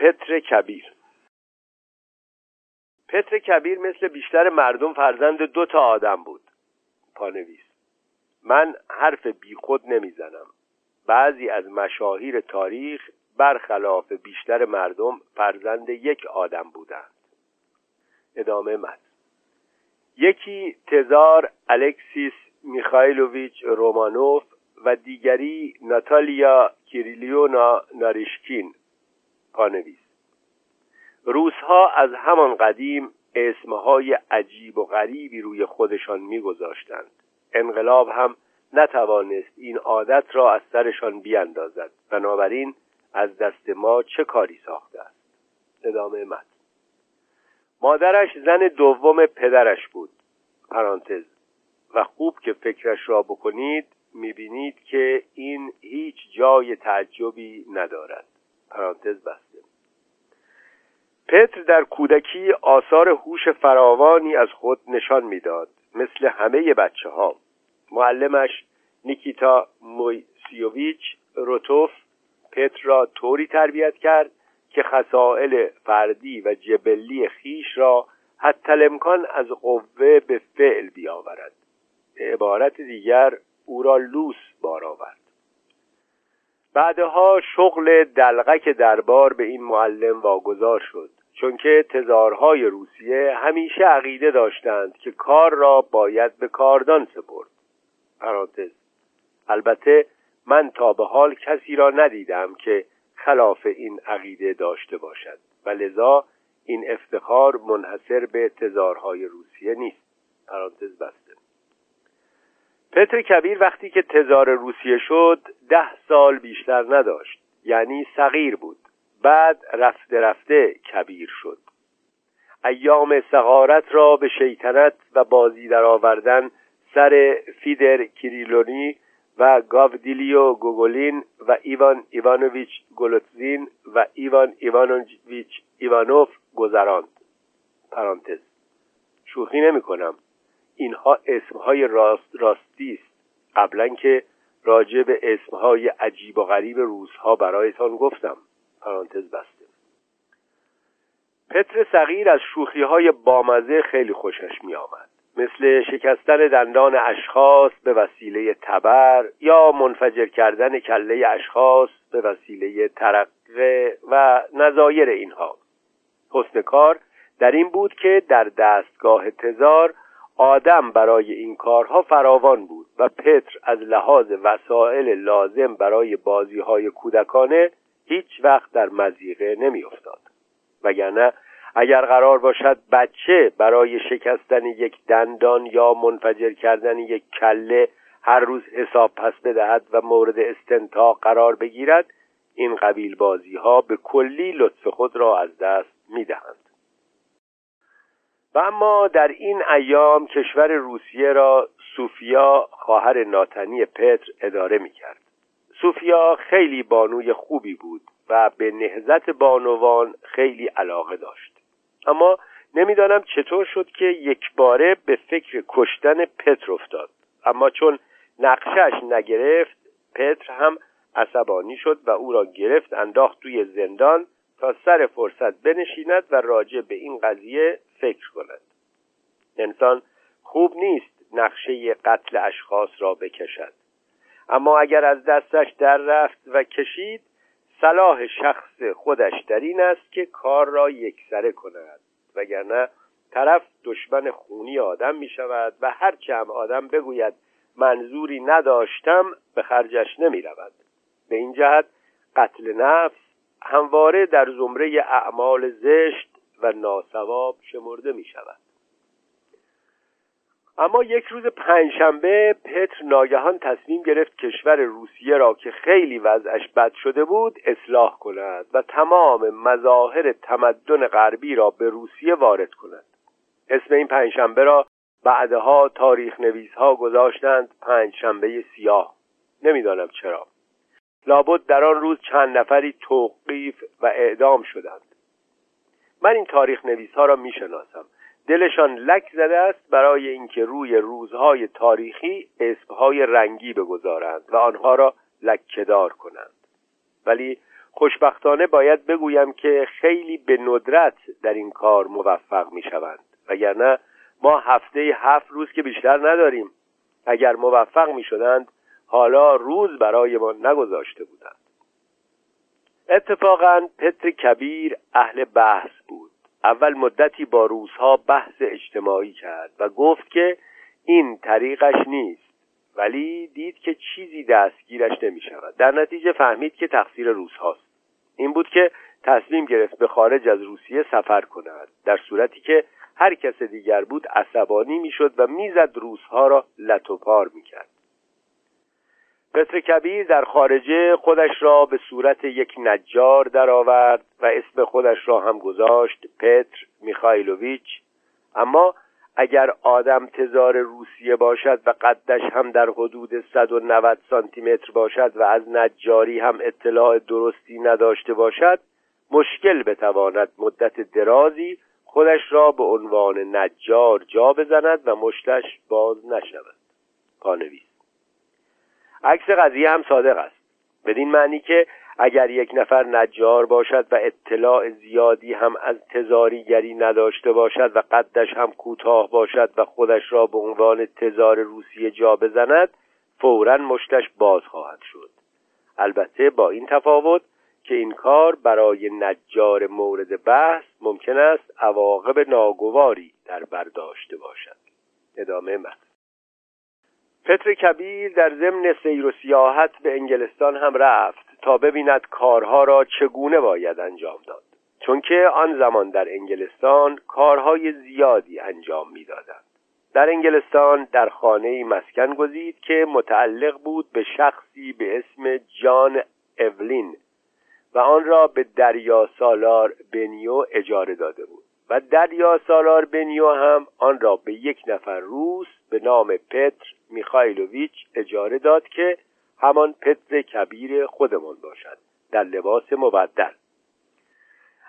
پتر کبیر. پتر کبیر مثل بیشتر مردم فرزند دو تا آدم بود. پانویس. من حرف بیخود نمی‌زنم. بعضی از مشاهیر تاریخ برخلاف بیشتر مردم فرزند یک آدم بودند. ادامه مد. یکی تزار الکسیس میخایلوویچ رومانوف و دیگری ناتالیا کیریلیونا ناریشکین. پانویس. روسها از همان قدیم اسمهای عجیب و غریبی روی خودشان میگذاشتند. انقلاب هم نتوانست این عادت را از سرشان بیاندازد. بنابراین از دست ما چه کاری ساخته است؟ ادامه مد مادرش زن دوم پدرش بود. پرانتز. و خوب که فکرش را بکنید می‌بینید که این هیچ جای تعجبی ندارد. پرانتز بسته. پتر در کودکی آثار هوش فراوانی از خود نشان می‌داد مثل همه بچه ها معلمش نیکیتا مویسیوویچ روتوف پتر را طوری تربیت کرد که خسائل فردی و جبلی خیش را حتی الامکان از قوه به فعل بیاورد. به عبارت دیگر او را لوس بار آورد. بعدها شغل دلغک دربار به این معلم واگذار شد چون که تزارهای روسیه همیشه عقیده داشتند که کار را باید به کاردان سپرد. پرانتز. البته من تا به حال کسی را ندیدم که خلاف این عقیده داشته باشد و لذا این افتخار منحصر به تزارهای روسیه نیست. پرانتز بسته. پتر کبیر وقتی که تزار روسیه شد ده سال بیشتر نداشت یعنی صغیر بود. بعد رفته رفته کبیر شد. ایام صغارت را به شیطنت و بازی در آوردن سر فیدر کریلونی و گاودیلیو گوگولین و ایوان ایوانوویچ گولوتزین و ایوان ایوانوویچ ایوانوف گذراند. پرانتز. شوخی نمی کنم. اینها اسمهای راست راستی است. قبلا که راجع به اسمهای عجیب و غریب روزها برایتان گفتم. پرانتز بسته. پتر صغیر از شوخی های بامزه خیلی خوشش می آمد مثل شکستن دندان اشخاص به وسیله تبر یا منفجر کردن کله اشخاص به وسیله ترقه و نظایر اینها. حسن کار در این بود که در دستگاه تزار آدم برای این کارها فراوان بود و پتر از لحاظ وسایل لازم برای بازی های کودکانه هیچ وقت در مزیقه نمیافتاد وگرنه اگر قرار باشد بچه برای شکستن یک دندان یا منفجر کردن یک کله هر روز حساب پس بدهد و مورد استنتاق قرار بگیرد این قبیل بازی ها به کلی لطف خود را از دست می دهند. و اما در این ایام کشور روسیه را سوفیا خواهر ناتنی پتر اداره می کرد. سوفیا خیلی بانوی خوبی بود و به نهزت بانوان خیلی علاقه داشت اما نمی‌دانم چطور شد که یک باره به فکر کشتن پتر افتاد اما چون نقشش نگرفت پتر هم عصبانی شد و او را گرفت انداخت توی زندان تا سر فرصت بنشیند و راجع به این قضیه فکر کند. انسان خوب نیست نقشه قتل اشخاص را بکشد. اما اگر از دستش در رفت و کشید صلاح شخص خودش در این است که کار را یکسره کند. وگرنه طرف دشمن خونی آدم می شود و هرچه هم آدم بگوید منظوری نداشتم به خرجش نمی رود. به این جهت قتل نفس همواره در زمره اعمال زشت و ناسواب شمرده می شود اما یک روز پنجشنبه پتر ناگهان تصمیم گرفت کشور روسیه را که خیلی وضعش بد شده بود اصلاح کند و تمام مظاهر تمدن غربی را به روسیه وارد کند. اسم این پنجشنبه را بعدها تاریخ نویس ها گذاشتند پنجشنبه سیاه. نمی‌دانم چرا. لابد در آن روز چند نفری توقیف و اعدام شدند. من این تاریخ نویس ها را می‌شناسم. دلشان لک زده است برای اینکه روی روزهای تاریخی اسمهای رنگی بگذارند و آنها را لکهدار کنند. ولی خوشبختانه باید بگویم که خیلی به ندرت در این کار موفق می شوند وگرنه ما هفته هفت روز که بیشتر نداریم. اگر موفق می شدند حالا روز برای ما نگذاشته بودند. اتفاقا پتر کبیر اهل بحث بود. اول مدتی با روزها بحث اجتماعی کرد و گفت که این طریقش نیست ولی دید که چیزی دستگیرش نمی شود در نتیجه فهمید که تقصیر روس هاست این بود که تصمیم گرفت به خارج از روسیه سفر کند. در صورتی که هر کس دیگر بود عصبانی می‌شد و می‌زد روسها را لطوپار می‌کرد. پتر کبیر در خارجه خودش را به صورت یک نجار درآورد و اسم خودش را هم گذاشت پتر میخایلوویچ. اما اگر آدم تزار روسیه باشد و قدش هم در حدود 190 سانتی متر باشد و از نجاری هم اطلاع درستی نداشته باشد مشکل بتواند مدت درازی خودش را به عنوان نجار جا بزند و مشتش باز نشود. پانویس عکس قضیه هم صادق است. بدین معنی که اگر یک نفر نجار باشد و اطلاع زیادی هم از تزاریگری نداشته باشد و قدش هم کوتاه باشد و خودش را به عنوان تزار روسیه جا بزند فورا مشتش باز خواهد شد. البته با این تفاوت که این کار برای نجار مورد بحث ممکن است عواقب ناگواری در برداشته باشد. ادامه متن پتر کبیر در ضمن سیر و سیاحت به انگلستان هم رفت تا ببیند کارها را چگونه باید انجام داد. چون که آن زمان در انگلستان کارهای زیادی انجام می‌دادند. در انگلستان در خانه مسکن گزید که متعلق بود به شخصی به اسم جان اولین و آن را به دریا سالار بنیو اجاره داده بود. و دریا سالار بنیو هم آن را به یک نفر روس به نام پتر میخایلوویچ اجاره داد که همان پتر کبیر خودمان باشد در لباس مبدل.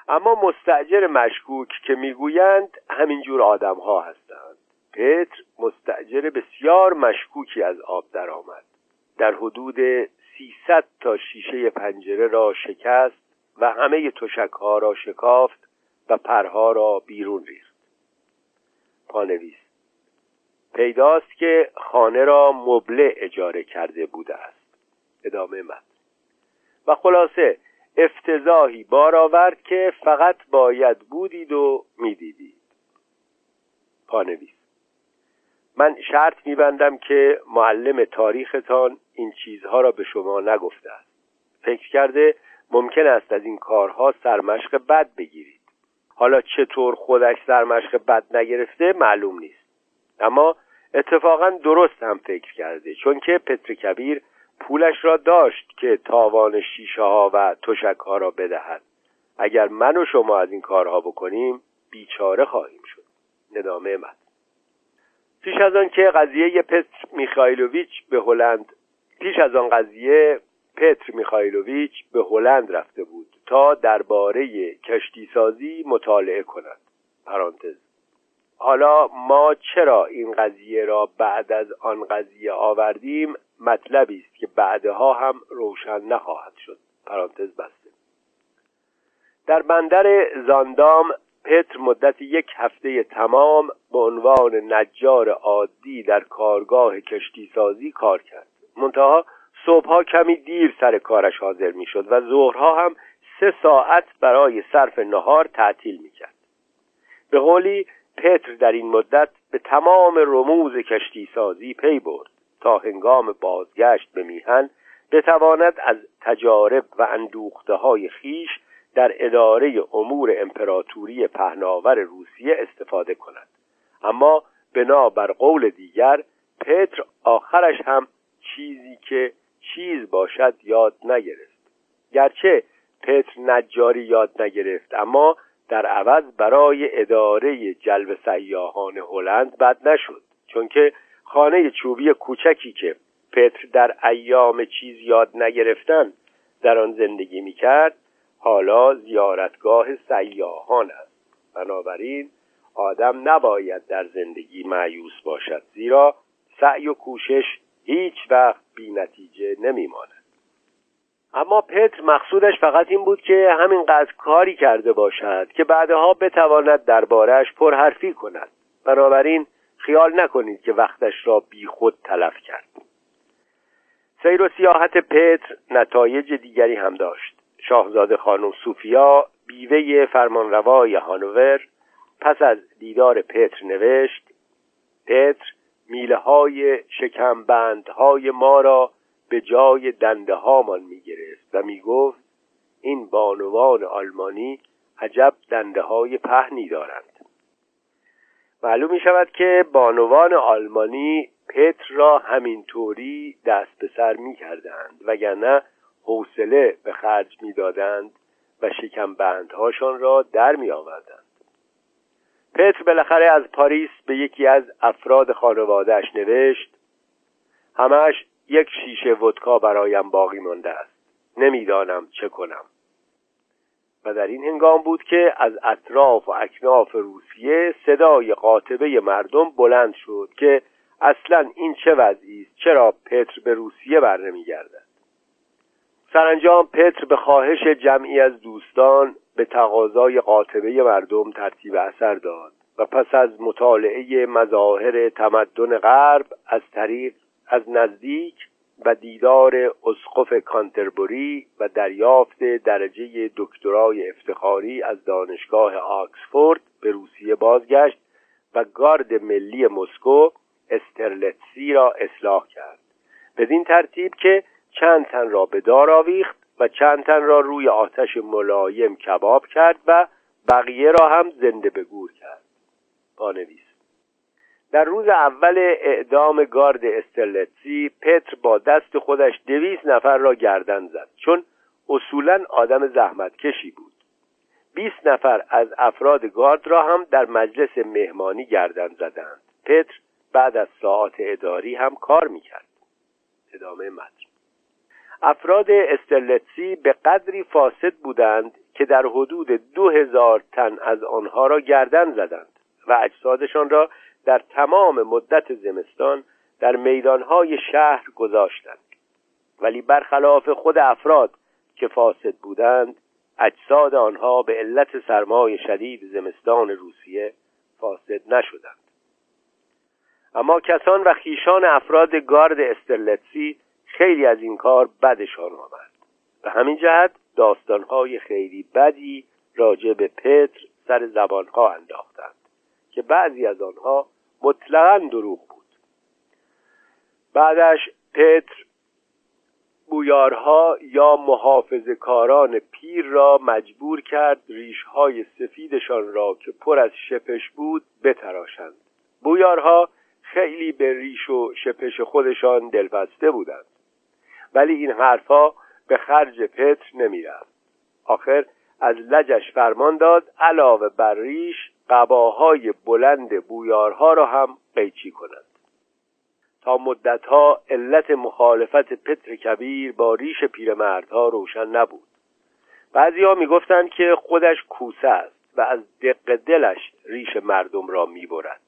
اما مستعجر مشکوک که می‌گویند همینجور آدم ها هستند. پتر مستعجر بسیار مشکوکی از آب درآمد. در حدود سیصد تا شیشه پنجره را شکست و همه تشک ها را شکافت و پرها را بیرون ریخت. پانویس پیداست که خانه را مبله اجاره کرده بوده است. ادامه من و خلاصه افتضاحی بار آورد که فقط باید بودید و می‌دیدید. پانویس. من شرط میبندم که معلم تاریختان این چیزها را به شما نگفته است. فکر کرده ممکن است از این کارها سرمشق بد بگیرید. حالا چطور خودش سرمشق بد نگرفته معلوم نیست. اما اتفاقا درست هم فکر کرده چون که پتر کبیر پولش را داشت که تاوان شیشه ها و تشک ها را بدهد. اگر من و شما از این کارها بکنیم بیچاره خواهیم شد. ندامه من. پیش از آن که قضیه پتر میخایلوویچ به هلند پیش از آن قضیه پتر میخایلوویچ به هلند رفته بود تا درباره کشتی سازی مطالعه کند. پرانتز. حالا ما چرا این قضیه را بعد از آن قضیه آوردیم؟ مطلبی است که بعدها هم روشن نخواهد شد. پرانتز بسته. در بندر زاندام پتر مدت یک هفته تمام به عنوان نجار عادی در کارگاه کشتی سازی کار کرد. منتها صبحها کمی دیر سر کارش حاضر می‌شد و ظهرها هم سه ساعت برای صرف نهار تعطیل می‌کرد. به قولی پتر در این مدت به تمام رموز کشتی سازی پی برد تا هنگام بازگشت به میهن بتواند از تجارب و اندوخته های خیش در اداره امور امپراتوری پهناور روسیه استفاده کند. اما بنا بر قول دیگر پتر آخرش هم چیزی که چیز باشد یاد نگرفت. گرچه پتر نجاری یاد نگرفت اما در عوض برای اداره جلب سیاهان هلند بد نشد چون که خانه چوبی کوچکی که پتر در ایام چیز یاد نگرفتن در آن زندگی می‌کرد حالا زیارتگاه سیاهان است. بنابراین آدم نباید در زندگی معیوس باشد زیرا سعی و کوشش هیچ وقت بی نتیجه نمیماند. اما پتر مقصودش فقط این بود که همینقدر کاری کرده باشد که بعدها بتواند دربارش پرحرفی کند. بنابراین خیال نکنید که وقتش را بی خود تلف کرد. سیر و سیاحت پتر نتایج دیگری هم داشت. شاهزاده خانم سوفیا بیوه فرمانروای هانوور پس از دیدار پتر نوشت پتر میله های شکمبند های ما را به جای دنده هامان می گرفت و می گفت این بانوان آلمانی عجب دنده های پهنی دارند. معلوم می شود که بانوان آلمانی پتر را همینطوری دست به سر می کردند وگرنه حوصله به خرج می دادند و شکمبندهاشان را در می آوردند پتر بالاخره از پاریس به یکی از افراد خانوادهش نوشت همش یک شیشه ودکا برایم باقی مانده است. نمی‌دانم چه کنم. و در این هنگام بود که از اطراف و اکناف روسیه صدای قاطبه مردم بلند شد که اصلا این چه وضعی است؟ چرا پتر به روسیه بر نمیگردد؟ سرانجام پتر به خواهش جمعی از دوستان به تقاضای قاطبه مردم ترتیب اثر داد و پس از مطالعه مظاهر تمدن غرب از طریق از نزدیک و دیدار اسقف کانتربوری و دریافت درجه دکترای افتخاری از دانشگاه آکسفورد به روسیه بازگشت و گارد ملی مسکو استرلتسی را اصلاح کرد. بدین ترتیب که چند تن را به دار آویخت و چند تن را روی آتش ملایم کباب کرد و بقیه را هم زنده به گور کرد. پانویس در روز اول اعدام گارد استرلتسی پتر با دست خودش دویست نفر را گردن زد. چون اصولا آدم زحمت کشی بود. بیست نفر از افراد گارد را هم در مجلس مهمانی گردن زدند. پتر بعد از ساعات اداری هم کار می‌کرد. ادامه متن. افراد استرلتسی به قدری فاسد بودند که در حدود دو هزار تن از آنها را گردن زدند و اجسادشان را در تمام مدت زمستان در میدانهای شهر گذاشتند. ولی برخلاف خود افراد که فاسد بودند اجساد آنها به علت سرمای شدید زمستان روسیه فاسد نشدند. اما کسان و خیشان افراد گارد استرلتسی خیلی از این کار بدشان آمد. به همین جهت داستانهای خیلی بدی راجع به پتر سر زبانها انداختند که بعضی از آنها مطلقا دروغ بود. بعدش پتر بویارها یا محافظ کاران پیر را مجبور کرد ریشهای سفیدشان را که پر از شپش بود بتراشند. بویارها خیلی به ریش و شپش خودشان دلبسته بودند. ولی این حرفها به خرج پتر نمی‌رفت. آخر از لجش فرمان داد علاوه بر ریش قباهای بلند بویارها را هم قیچی کنند. تا مدتها علت مخالفت پتر کبیر با ریش پیرمردها روشن نبود. بعضیها می‌گفتند که خودش کوسه است و از دق دلش ریش مردم را می‌برد.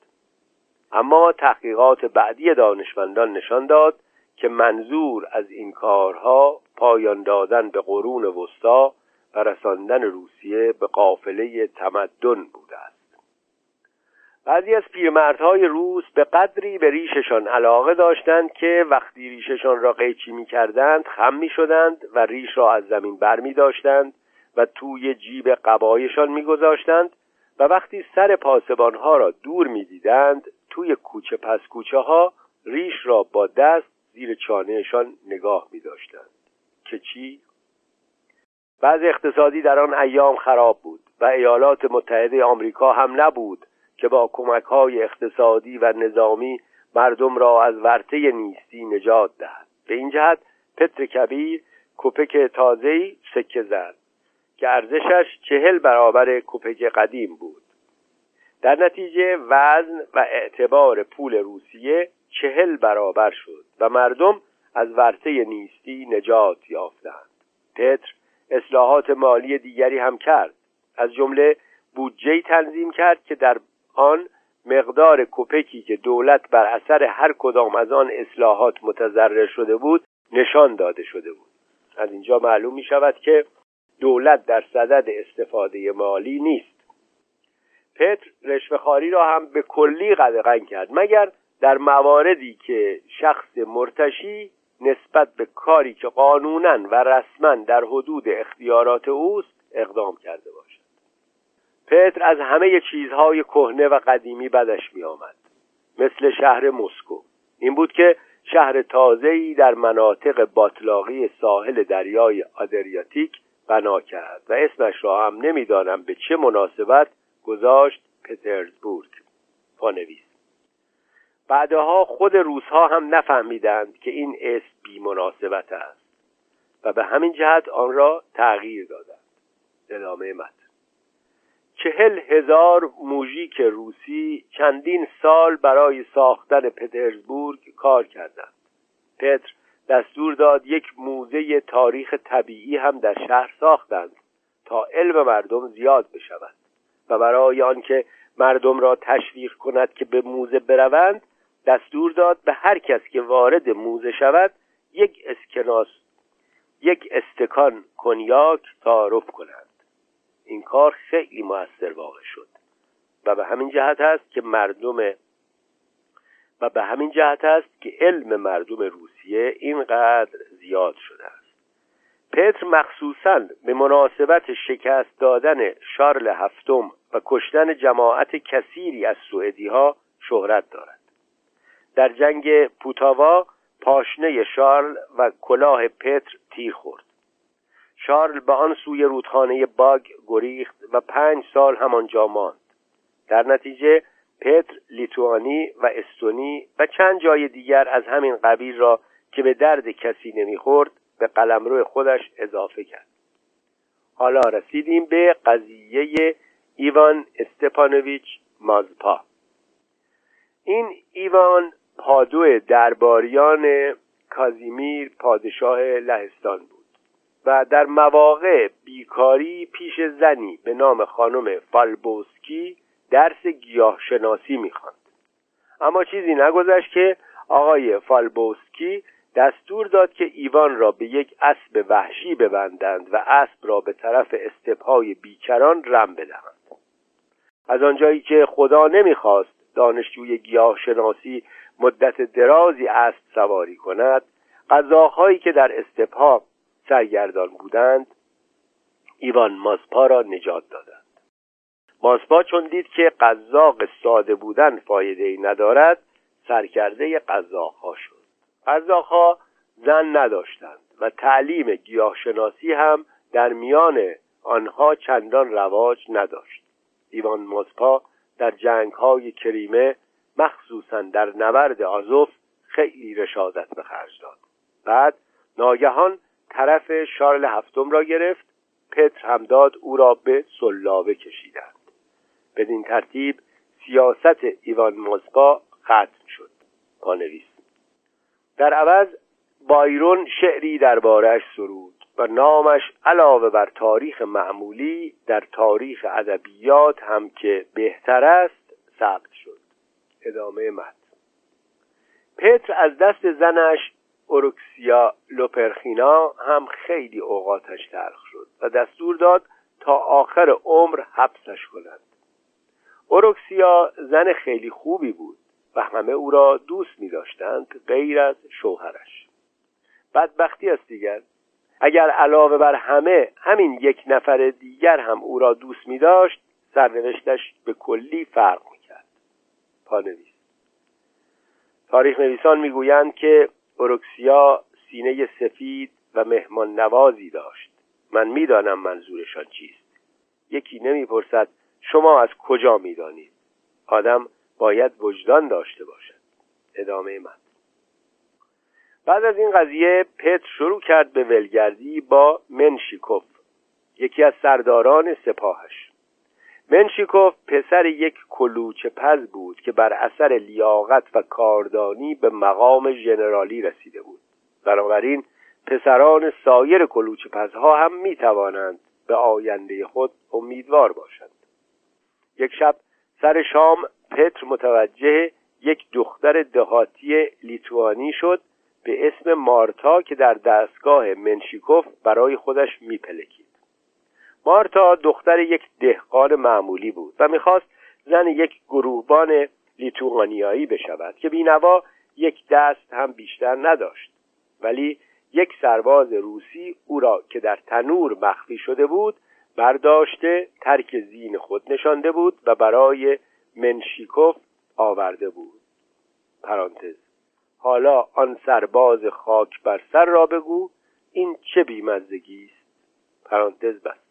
اما تحقیقات بعدی دانشمندان نشان داد که منظور از این کارها پایان دادن به قرون وسطا و رساندن روسیه به قافله تمدن است بعضی از پیرمردهای روس به قدری به ریششان علاقه داشتند که وقتی ریششان را قیچی می کردند خم می شدند و ریش را از زمین بر می داشتند و توی جیب قبایشان می گذاشتند و وقتی سر پاسبانها را دور می دیدند توی کوچه پس کوچه ها ریش را با دست زیر چانهشان نگاه می داشتند که چی؟ بعض اقتصادی در آن ایام خراب بود و ایالات متحده آمریکا هم نبود که با کمک های اقتصادی و نظامی مردم را از ورطه نیستی نجات دهد. به این جهت پتر کبیر کپک تازهی سکه زد که ارزشش چهل برابر کپک قدیم بود. در نتیجه وزن و اعتبار پول روسیه چهل برابر شد و مردم از ورطه نیستی نجات یافتند. پتر اصلاحات مالی دیگری هم کرد. از جمله بودجه تنظیم کرد که در آن مقدار کپکی که دولت بر اثر هر کدام از آن اصلاحات متضرر شده بود نشان داده شده بود. از اینجا معلوم می شود که دولت در صدد استفاده مالی نیست. پتر رشوهخواری را هم به کلی قدغن کرد مگر در مواردی که شخص مرتشی نسبت به کاری که قانونا و رسما در حدود اختیارات اوست اقدام کرده باشد. پتر از همه چیزهای کهنه و قدیمی بدش می آمد مثل شهر مسکو. این بود که شهر تازه‌ای در مناطق باطلاقی ساحل دریای آدریاتیک بنا کرد و اسمش را هم نمی‌دانم به چه مناسبت گذاشت پترزبورگ. پانویس بعدها خود روزها هم نفهمیدند که این اسم بی مناسبت است و به همین جهت آن را تغییر دادند. ادامه متن چهل هزار موژیک روسی چندین سال برای ساختن پترزبورگ کار کردند. پتر دستور داد یک موزه تاریخ طبیعی هم در شهر ساختند تا علم مردم زیاد بشود و برای آنکه مردم را تشویق کند که به موزه بروند دستور داد به هر کس که وارد موزه شود یک اسکناس یک استکان کنیاک تعارف کنند. این کار خیلی موثر واقع شد. و به همین جهت است که مردم و به همین جهت است که علم مردم روسیه اینقدر زیاد شده است. پتر مخصوصا به مناسبت شکست دادن شارل هفتم و کشتن جماعت کثیری از سوئدی ها شهرت دارد. در جنگ پوتاوا پاشنه شارل و کلاه پتر تیر خورد. شارل به آن سوی رودخانه باگ گریخت و پنج سال همانجا ماند. در نتیجه پتر لیتوانی و استونی و چند جای دیگر از همین قبیل را که به درد کسی نمی‌خورد به قلمرو خودش اضافه کرد. حالا رسیدیم به قضیه ایوان استپانویچ مازپا. این ایوان پادو درباریان کازیمیر پادشاه لهستان بود. و در مواقع بیکاری پیش زنی به نام خانم فالبوسکی درس گیاهشناسی می‌خواند. اما چیزی نگذشت که آقای فالبوسکی دستور داد که ایوان را به یک اسب وحشی ببندند و اسب را به طرف استپهای بیکران رم بدهند. از آنجایی که خدا نمی‌خواست دانشجوی گیاهشناسی مدت درازی اسب سواری کند قزاقهایی که در استپها سرگردان بودند ایوان ماسپا را نجات دادند. ماسپا چون دید که قزاق ساده بودن فایده ای ندارد سرکرده قزاقها شد. قزاقها زن نداشتند و تعلیم گیاهشناسی هم در میان آنها چندان رواج نداشت. ایوان ماسپا در جنگ های کریمه مخصوصا در نبرد آزوف خیلی رشادت به خرج داد. بعد ناگهان طرف شارل هفتم را گرفت. پتر هم داد او را به سلاوه کشیدند. بدین ترتیب سیاست ایوان ماسپا ختم شد. پانویس. در عوض بایرون شعری دربارهش سرود و نامش علاوه بر تاریخ معمولی در تاریخ ادبیات هم که بهتر است ثبت شد. ادامه مد پتر از دست زنش اوروکسیا لوپرخینا هم خیلی اوقاتش تلخ شد و دستور داد تا آخر عمر حبسش کنند. اوروکسیا زن خیلی خوبی بود و همه او را دوست می داشتند غیر از شوهرش. بدبختی است دیگر. اگر علاوه بر همه همین یک نفر دیگر هم او را دوست می داشت سرنوشتش به کلی فرق می کرد پانویس. تاریخ نویسان می‌گویند که اوروکسیا سینه سفید و مهمان نوازی داشت. من می‌دانم منظورشان چیست. یکی نمی‌پرسد شما از کجا می‌دانید. آدم باید وجدان داشته باشد. ادامه من. بعد از این قضیه پتر شروع کرد به ولگردی با منشیکوف یکی از سرداران سپاهش. منشیکوف پسر یک کلوچه پز بود که بر اثر لیاقت و کاردانی به مقام ژنرالی رسیده بود. بنابراین پسران سایر کلوچه پزها هم می توانند به آینده خود امیدوار باشند. یک شب سر شام پتر متوجه یک دختر دهاتی لیتوانی شد به اسم مارتا که در دستگاه منشیکوف برای خودش میپلکید. مارتا دختر یک دهقان معمولی بود و می‌خواست زن یک گروهبان لیتوانیایی بشود که بینوا یک دست هم بیشتر نداشت. ولی یک سرباز روسی او را که در تنور مخفی شده بود برداشته ترک زین خود نشانده بود و برای منشیکوف آورده بود. پرانتز. حالا آن سرباز خاک بر سر را بگو این چه بیمزدگی است؟ پرانتز بسته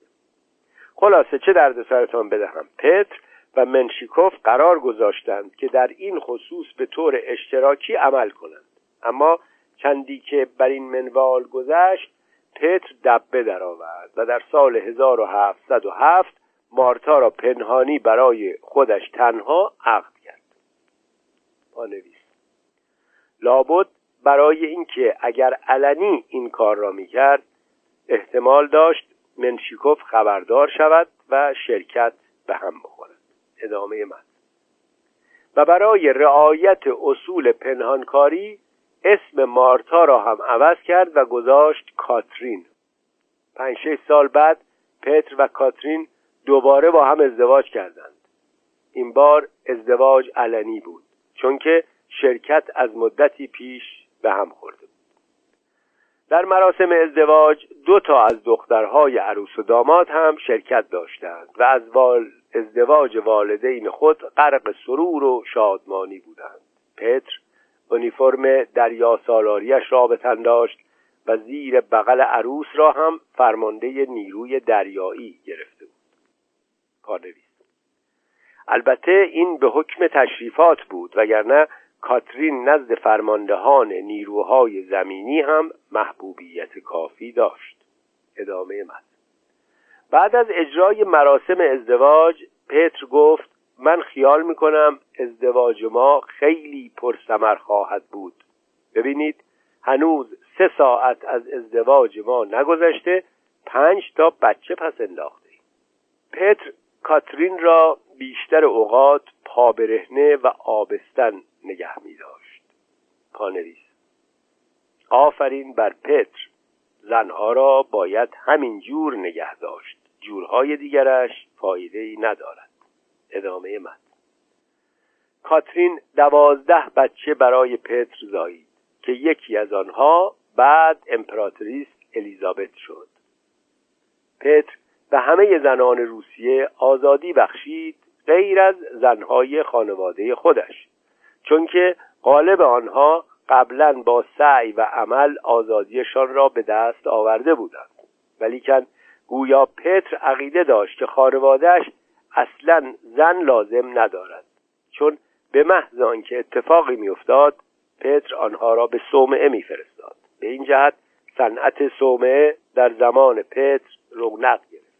خلاصه چه درد سرتان بدهم. پتر و منشیکوف قرار گذاشتند که در این خصوص به طور اشتراکی عمل کنند. اما چندی که بر این منوال گذشت پتر دبه درآورد و در سال 1707 مارتا را پنهانی برای خودش تنها عقد کرد. پانویس لابد برای اینکه اگر علنی این کار را می‌کرد احتمال داشت منشیکوف خبردار شود و شرکت به هم بخورد. ادامه من. و برای رعایت اصول پنهانکاری اسم مارتا را هم عوض کرد و گذاشت کاترین. پنج شش سال بعد پتر و کاترین دوباره با هم ازدواج کردند. این بار ازدواج علنی بود چون که شرکت از مدتی پیش به هم خورده بود در مراسم ازدواج دو تا از دخترهای عروس و داماد هم شرکت داشتند و از وال ازدواج والدین خود غرق سرور و شادمانی بودند. پتر اونیفرم دریا سالاریش را به تن داشت و زیر بغل عروس را هم فرمانده نیروی دریایی گرفته بود. پانویس البته این به حکم تشریفات بود وگرنه کاترین نزد فرماندهان نیروهای زمینی هم محبوبیت کافی داشت. ادامه من بعد از اجرای مراسم ازدواج پتر گفت من خیال می‌کنم ازدواج ما خیلی پرسمر خواهد بود. ببینید هنوز سه ساعت از ازدواج ما نگذشته پنج تا بچه پس انداخته پتر کاترین را بیشتر اوقات پابرهنه و آبستن نگه می داشت پانویس آفرین بر پتر. زنها را باید همین جور نگه داشت. جورهای دیگرش فایده ای ندارد. ادامه من کاترین دوازده بچه برای پتر زایید که یکی از آنها بعد امپراتریس الیزابت شد. پتر به همه زنان روسیه آزادی بخشید غیر از زنهای خانواده خودش. چون که غالب آنها قبلا با سعی و عمل آزادیشان را به دست آورده بودند. ولیکن گویا پتر عقیده داشت که خانوادهش اصلا زن لازم ندارد. چون به محض آنکه اتفاقی میافتاد پتر آنها را به صومعه میفرستاد. به این جهت صنعت صومعه در زمان پتر رونق گرفت.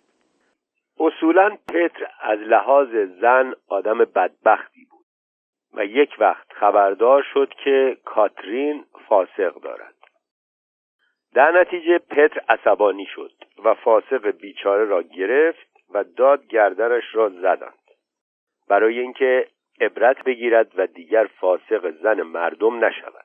اصولا پتر از لحاظ زن آدم بدبختی و یک وقت خبردار شد که کاترین فاسق دارد. در نتیجه پتر عصبانی شد و فاسق بیچاره را گرفت و داد گردنش را زدند. برای اینکه عبرت بگیرد و دیگر فاسق زن مردم نشود.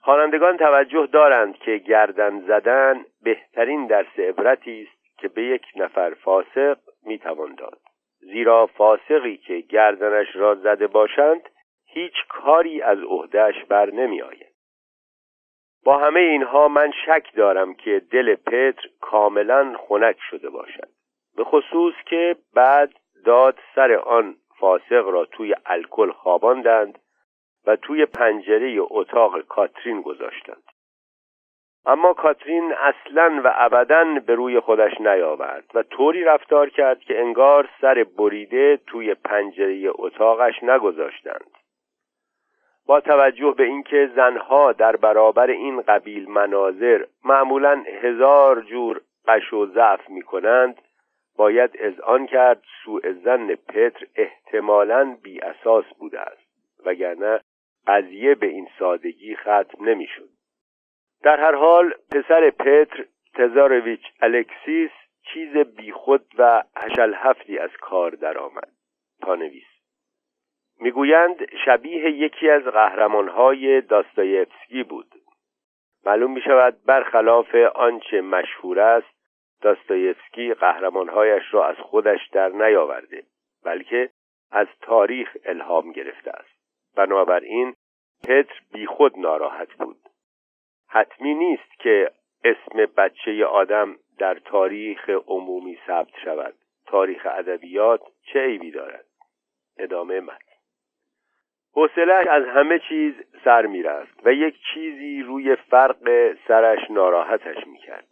خوانندگان توجه دارند که گردن زدن بهترین درس عبرتی است که به یک نفر فاسق می‌توان داد. زیرا فاسقی که گردنش را زده باشند هیچ کاری از عهدهش بر نمی آید. با همه اینها من شک دارم که دل پتر کاملا خنک شده باشد به خصوص که بعد داد سر آن فاسق را توی الکل خواباندند و توی پنجره اتاق کاترین گذاشتند اما کاترین اصلا و ابدا به روی خودش نیاورد و طوری رفتار کرد که انگار سر بریده توی پنجره اتاقش نگذاشتند با توجه به اینکه زنها در برابر این قبیل مناظر معمولا هزار جور قش و ضعف می کنند باید آن کرد سوء زن پتر احتمالا بی اساس بوده است وگرنه قضیه به این سادگی ختم نمی‌شد. در هر حال پسر پتر تزارویچ الکسیس چیز بیخود و هشل هفتی از کار درآمد. پانویس می‌گویند شبیه یکی از قهرمانهای داستایفسکی بود. معلوم می شود برخلاف آنچه مشهور است داستایفسکی قهرمانهایش را از خودش در نیاورده بلکه از تاریخ الهام گرفته است. بنابراین پتر بیخود ناراحت بود. حتمی نیست که اسم بچه آدم در تاریخ عمومی ثبت شود. تاریخ ادبیات چه عیبی دارد؟ ادامه متن. حوصلهاش از همه چیز سر می‌رفت و یک چیزی روی فرق سرش ناراحتش می‌کرد.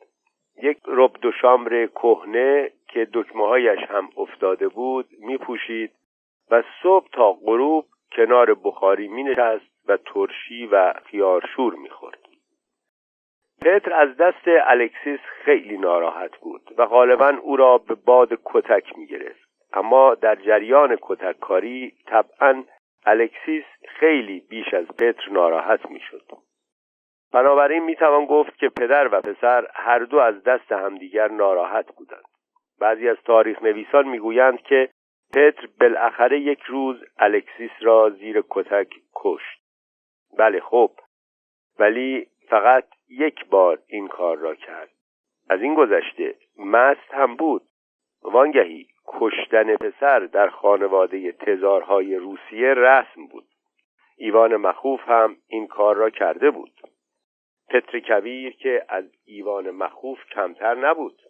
یک رب دو شامر کهنه که دکمههایش هم افتاده بود میپوشید و صبح تا غروب کنار بخاری مینشست و ترشی و خیارشور می‌خورد. پتر از دست الکسیس خیلی ناراحت بود و غالبا او را به باد کتک می‌گرفت. اما در جریان کتک کاری طبعا الکسیس خیلی بیش از پتر ناراحت می‌شد. بنابراین می‌توان گفت که پدر و پسر هر دو از دست همدیگر ناراحت بودند. بعضی از تاریخ نویسان می‌گویند که پتر بالاخره یک روز الکسیس را زیر کتک کشت. بله خب. ولی فقط یک بار این کار را کرد. از این گذشته مست هم بود. وانگهی کشتن پسر در خانواده تزارهای روسیه رسم بود. ایوان مخوف هم این کار را کرده بود. پتر کبیر که از ایوان مخوف کمتر نبود.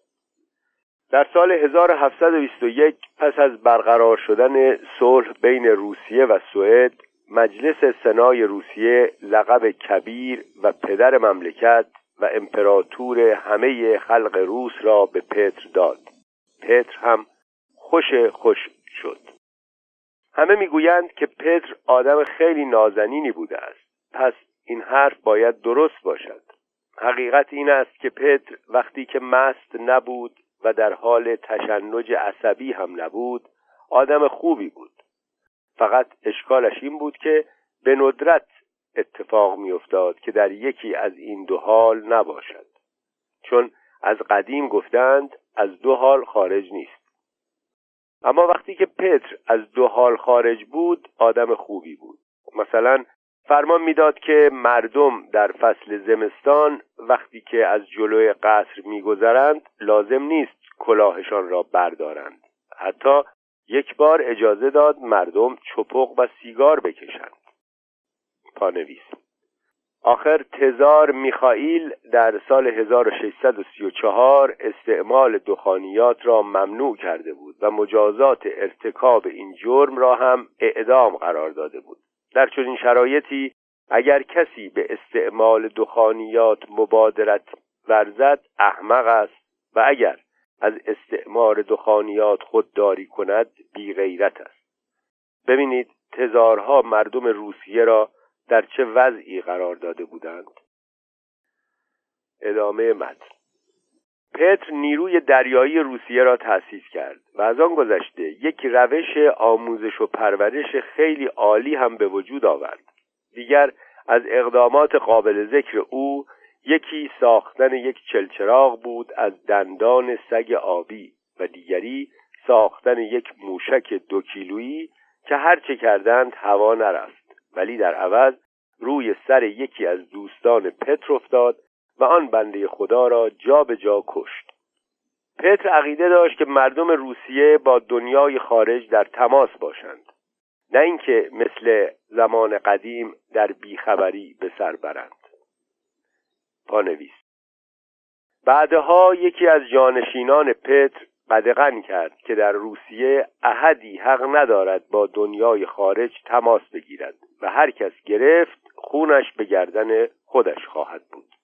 در سال 1721 پس از برقرار شدن صلح بین روسیه و سوئد مجلس سنای روسیه لقب کبیر و پدر مملکت و امپراتور همه خلق روس را به پتر داد. پتر هم خوش خوش شد. همه می‌گویند که پتر آدم خیلی نازنینی بوده است. پس این حرف باید درست باشد. حقیقت این است که پتر وقتی که مست نبود و در حال تشنج عصبی هم نبود آدم خوبی بود. فقط اشکالش این بود که به ندرت اتفاق میافتاد که در یکی از این دو حال نباشد. چون از قدیم گفتند از دو حال خارج نیست. اما وقتی که پتر از دو حال خارج بود آدم خوبی بود. مثلا فرمان می‌داد که مردم در فصل زمستان وقتی که از جلوی قصر میگذرند لازم نیست کلاهشان را بردارند. حتی یک بار اجازه داد مردم چپق و سیگار بکشند. پانویس. آخر تزار میخائیل در سال 1634 استعمال دخانیات را ممنوع کرده بود و مجازات ارتکاب این جرم را هم اعدام قرار داده بود. در چنین شرایطی اگر کسی به استعمال دخانیات مبادرت ورزد احمق است و اگر از استعمار دخانیات خودداری کند بی غیرت است. ببینید تزارها مردم روسیه را در چه وضعی قرار داده بودند؟ ادامه متن. پتر نیروی دریایی روسیه را تأسیس کرد و از آن گذشته یک روش آموزش و پرورش خیلی عالی هم به وجود آورد. دیگر از اقدامات قابل ذکر او یکی ساختن یک چلچراغ بود از دندان سگ آبی و دیگری ساختن یک موشک دو کیلویی که هرچه کردند هوا نرفت ولی در عوض روی سر یکی از دوستان پتر افتاد و آن بنده خدا را جا به جا کشت. پتر عقیده داشت که مردم روسیه با دنیای خارج در تماس باشند. نه اینکه مثل زمان قدیم در بیخبری به سر برند. پانویس. بعدها یکی از جانشینان پتر قدغن کرد که در روسیه احدی حق ندارد با دنیای خارج تماس بگیرد و هر کس گرفت خونش به گردن خودش خواهد بود.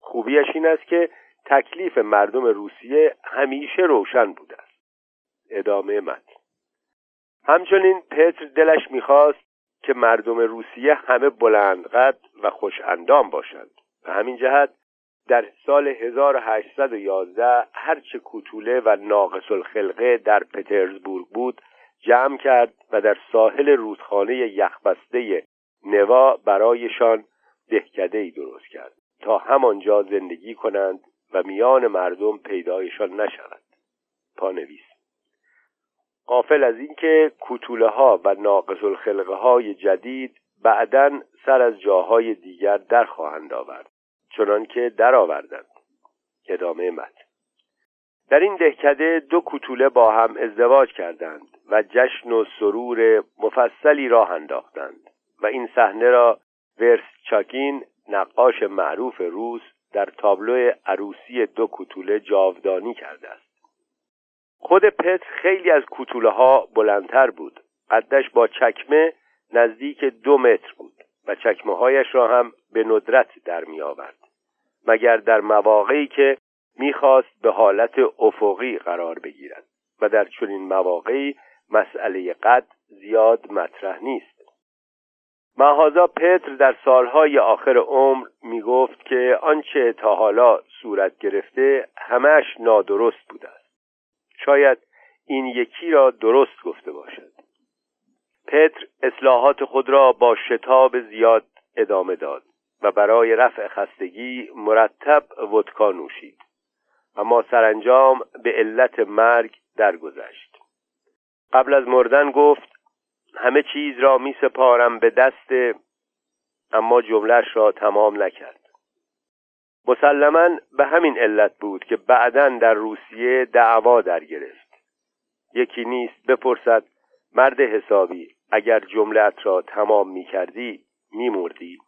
خوبیش این است که تکلیف مردم روسیه همیشه روشن بوده است. ادامه متن. همچنین پتر دلش می‌خواست که مردم روسیه همه بلندقد و خوش اندام باشند. و همین جهت در سال 1811 هرچه کوتوله و ناقص الخلقه در پترزبورگ بود جمع کرد و در ساحل رودخانه یخبسته نوا برایشان دهکده ای درست کرد تا همانجا زندگی کنند و میان مردم پیدایشان نشود. پانویس قافل از اینکه کوتوله ها و ناقص الخلقه های جدید بعدا سر از جاهای دیگر در خواهند آورد. چنان که درآوردند. ادامه متن. در این دهکده دو کوتوله با هم ازدواج کردند و جشن و سرور مفصلی راه انداختند و این صحنه را ورسچاکین نقاش معروف روس در تابلو عروسی دو کوتوله جاودانی کرده است. خود پتر خیلی از کوتوله ها بلندتر بود. قدش با چکمه نزدیک دو متر بود و چکمه هایش را هم به ندرت در می آورد مگر در مواقعی که می‌خواست به حالت افقی قرار بگیرد و در چنین مواقعی مسئله قد زیاد مطرح نیست. مهازا پتر در سالهای آخر عمر می گفت که آنچه تا حالا صورت گرفته همش نادرست بوده است. شاید این یکی را درست گفته باشد. پتر اصلاحات خود را با شتاب زیاد ادامه داد. و برای رفع خستگی مرتب ودکا نوشید. اما سرانجام به علت مرگ درگذشت. قبل از مردن گفت همه چیز را می سپارم به دست اما جملش را تمام نکرد. مسلما به همین علت بود که بعدا در روسیه دعوا در گرفت یکی نیست بپرسد مرد حسابی اگر جملت را تمام می کردی می مردی؟